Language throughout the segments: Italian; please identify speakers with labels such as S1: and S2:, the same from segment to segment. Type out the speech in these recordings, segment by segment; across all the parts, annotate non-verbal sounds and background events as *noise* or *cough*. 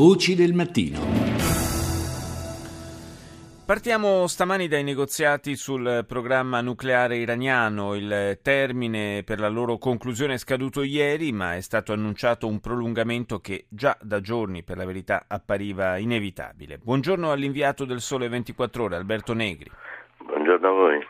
S1: Voci del mattino.
S2: Partiamo stamani dai negoziati sul programma nucleare iraniano. Il termine per la loro conclusione è scaduto ieri, ma è stato annunciato un prolungamento che già da giorni, per la verità, appariva inevitabile. Buongiorno all'inviato del Sole 24 Ore, Alberto Negri.
S3: Buongiorno a voi.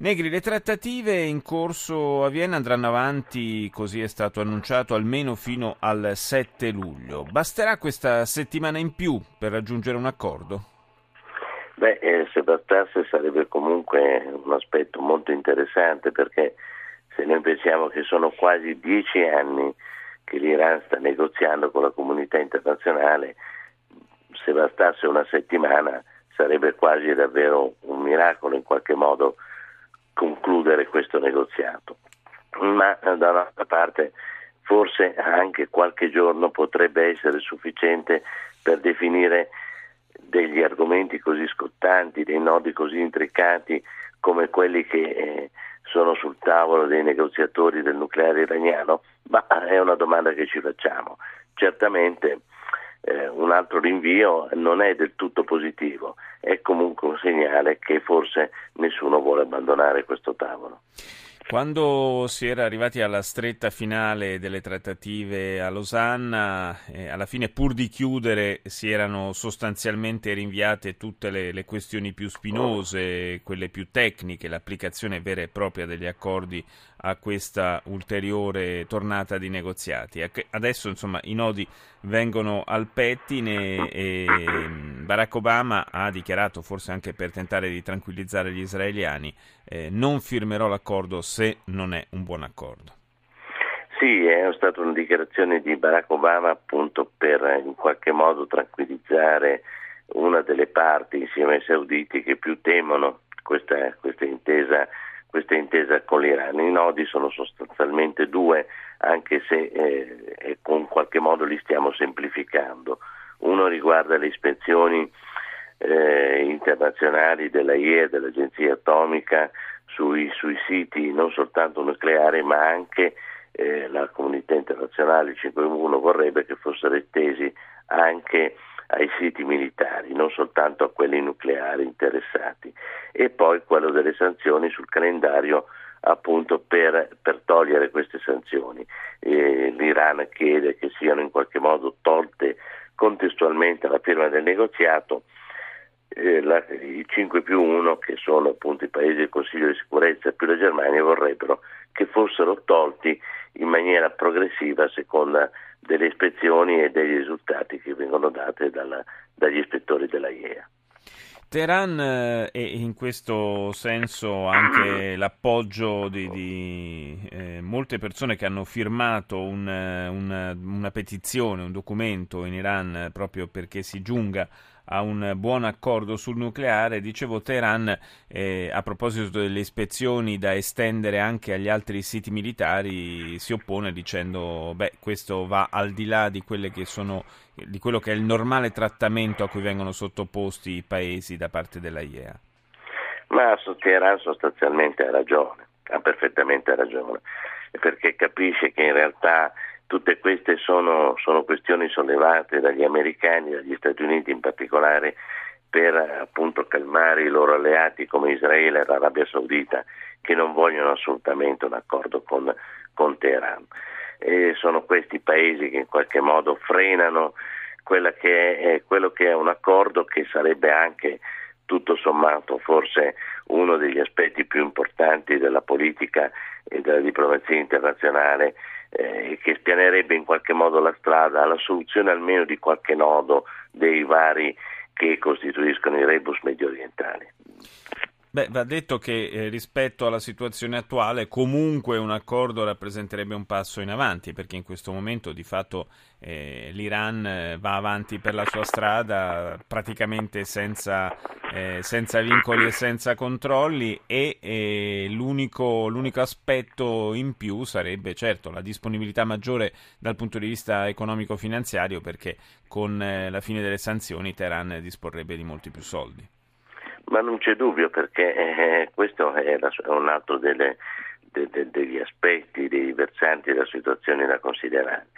S2: Negri, le trattative in corso a Vienna andranno avanti, così è stato annunciato, almeno fino al 7 luglio. Basterà questa settimana in più per raggiungere un accordo?
S3: Beh, eh, se bastasse sarebbe comunque un aspetto molto interessante perché se noi pensiamo che sono quasi dieci anni che l'Iran sta negoziando con la comunità internazionale, se bastasse una settimana sarebbe quasi davvero un miracolo in qualche modo concludere questo negoziato. Ma da un'altra parte forse anche qualche giorno potrebbe essere sufficiente per definire degli argomenti così scottanti, dei nodi così intricati come quelli che eh, sono sul tavolo dei negoziatori del nucleare iraniano? Ma è una domanda che ci facciamo. Certamente eh, un altro rinvio non è del tutto positivo, segnale che forse nessuno vuole abbandonare questo tavolo.
S2: Quando si era arrivati alla stretta finale delle trattative a Losanna, eh, alla fine pur di chiudere si erano sostanzialmente rinviate tutte le, le, questioni più spinose, quelle più tecniche, l'applicazione vera e propria degli accordi a questa ulteriore tornata di negoziati. Adesso insomma i nodi vengono al pettine e mm, Barack Obama ha dichiarato, forse anche per tentare di tranquillizzare gli israeliani, eh, non firmerò l'accordo se non è un buon accordo.
S3: Sì, è stata una dichiarazione di Barack Obama appunto per in qualche modo tranquillizzare una delle parti insieme ai sauditi che più temono questa, questa intesa questa intesa con l'Iran. I nodi sono sostanzialmente due, anche se eh, con qualche modo li stiamo semplificando. Uno riguarda le ispezioni eh, internazionali della IE, dell'Agenzia Atomica, sui, sui, siti non soltanto nucleari ma anche eh, la comunità internazionale 5.1 vorrebbe che fossero estesi anche ai siti militari, non soltanto a quelli nucleari interessati, e poi quello delle sanzioni sul calendario appunto per, per togliere queste sanzioni. Eh, L'Iran chiede che siano in qualche modo tolte contestualmente alla firma del negoziato eh, la, i 5 più 1 che sono appunto i paesi del Consiglio di sicurezza più la Germania vorrebbero che fossero tolti in maniera progressiva a seconda delle ispezioni e degli risultati che vengono dati dalla, dagli ispettori della IEA.
S2: Teheran eh, e in questo senso anche *clears throat* l'appoggio di, di eh, molte persone che hanno firmato un, una, una, petizione, un documento in Iran eh, proprio perché si giunga a un buon accordo sul nucleare. Dicevo, Teheran, eh, a proposito delle ispezioni da estendere anche agli altri siti militari, si oppone dicendo che questo va al di là di, sono, di quello che è il normale trattamento a cui vengono sottoposti i paesi da parte della IEA.
S3: Ma Teheran sostanzialmente ha ragione, ha perfettamente ragione, perché capisce che in realtà Tutte queste sono, sono questioni sollevate dagli americani, dagli Stati Uniti in particolare, per appunto calmare i loro alleati come Israele e l'Arabia Saudita che non vogliono assolutamente un accordo con, con Teheran. E sono questi paesi che in qualche modo frenano che è, quello che è un accordo che sarebbe anche tutto sommato forse uno degli aspetti più importanti della politica e della diplomazia internazionale eh, che spianerebbe in qualche modo la strada alla soluzione almeno di qualche nodo dei vari che costituiscono i rebus medio orientali.
S2: Beh, va detto che eh, rispetto alla situazione attuale comunque un accordo rappresenterebbe un passo in avanti perché in questo momento di fatto eh, l'Iran eh, va avanti per la sua strada praticamente senza, eh, senza vincoli e senza controlli e l'unico, l'unico aspetto in più sarebbe certo la disponibilità maggiore dal punto di vista economico-finanziario perché con eh, la fine delle sanzioni Teheran disporrebbe di molti più soldi.
S3: Ma non c'è dubbio perché eh, questo è, la, è, un altro delle, de, de, degli aspetti, dei versanti della situazione da considerare.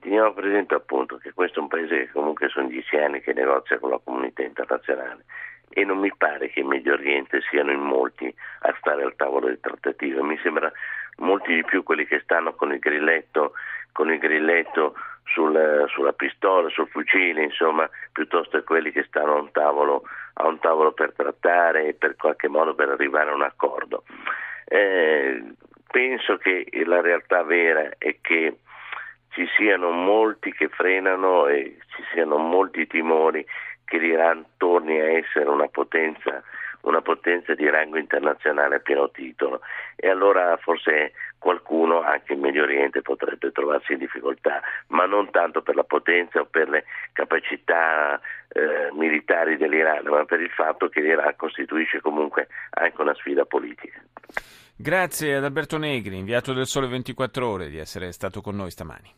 S3: teniamo presente appunto che questo è un paese che comunque sono dieci anni che negozia con la comunità internazionale e non mi pare che in Medio Oriente siano in molti a stare al tavolo delle trattative, mi sembra molti di più quelli che stanno con il grilletto, con il grilletto sul, sulla pistola, sul fucile, insomma, piuttosto che quelli che stanno a un, tavolo, a un tavolo per trattare e per qualche modo per arrivare a un accordo. Eh, penso che la realtà vera è che ci siano molti che frenano e ci siano molti timori che l'Iran torni a essere una potenza, una potenza di rango internazionale a pieno titolo e allora forse qualcuno anche in Medio Oriente potrebbe trovarsi in difficoltà, ma non tanto per la potenza o per le capacità eh, militari dell'Iran, ma per il fatto che l'Iran costituisce comunque anche una sfida politica.
S2: Grazie ad Alberto Negri, inviato del Sole 24 Ore, di essere stato con noi stamani.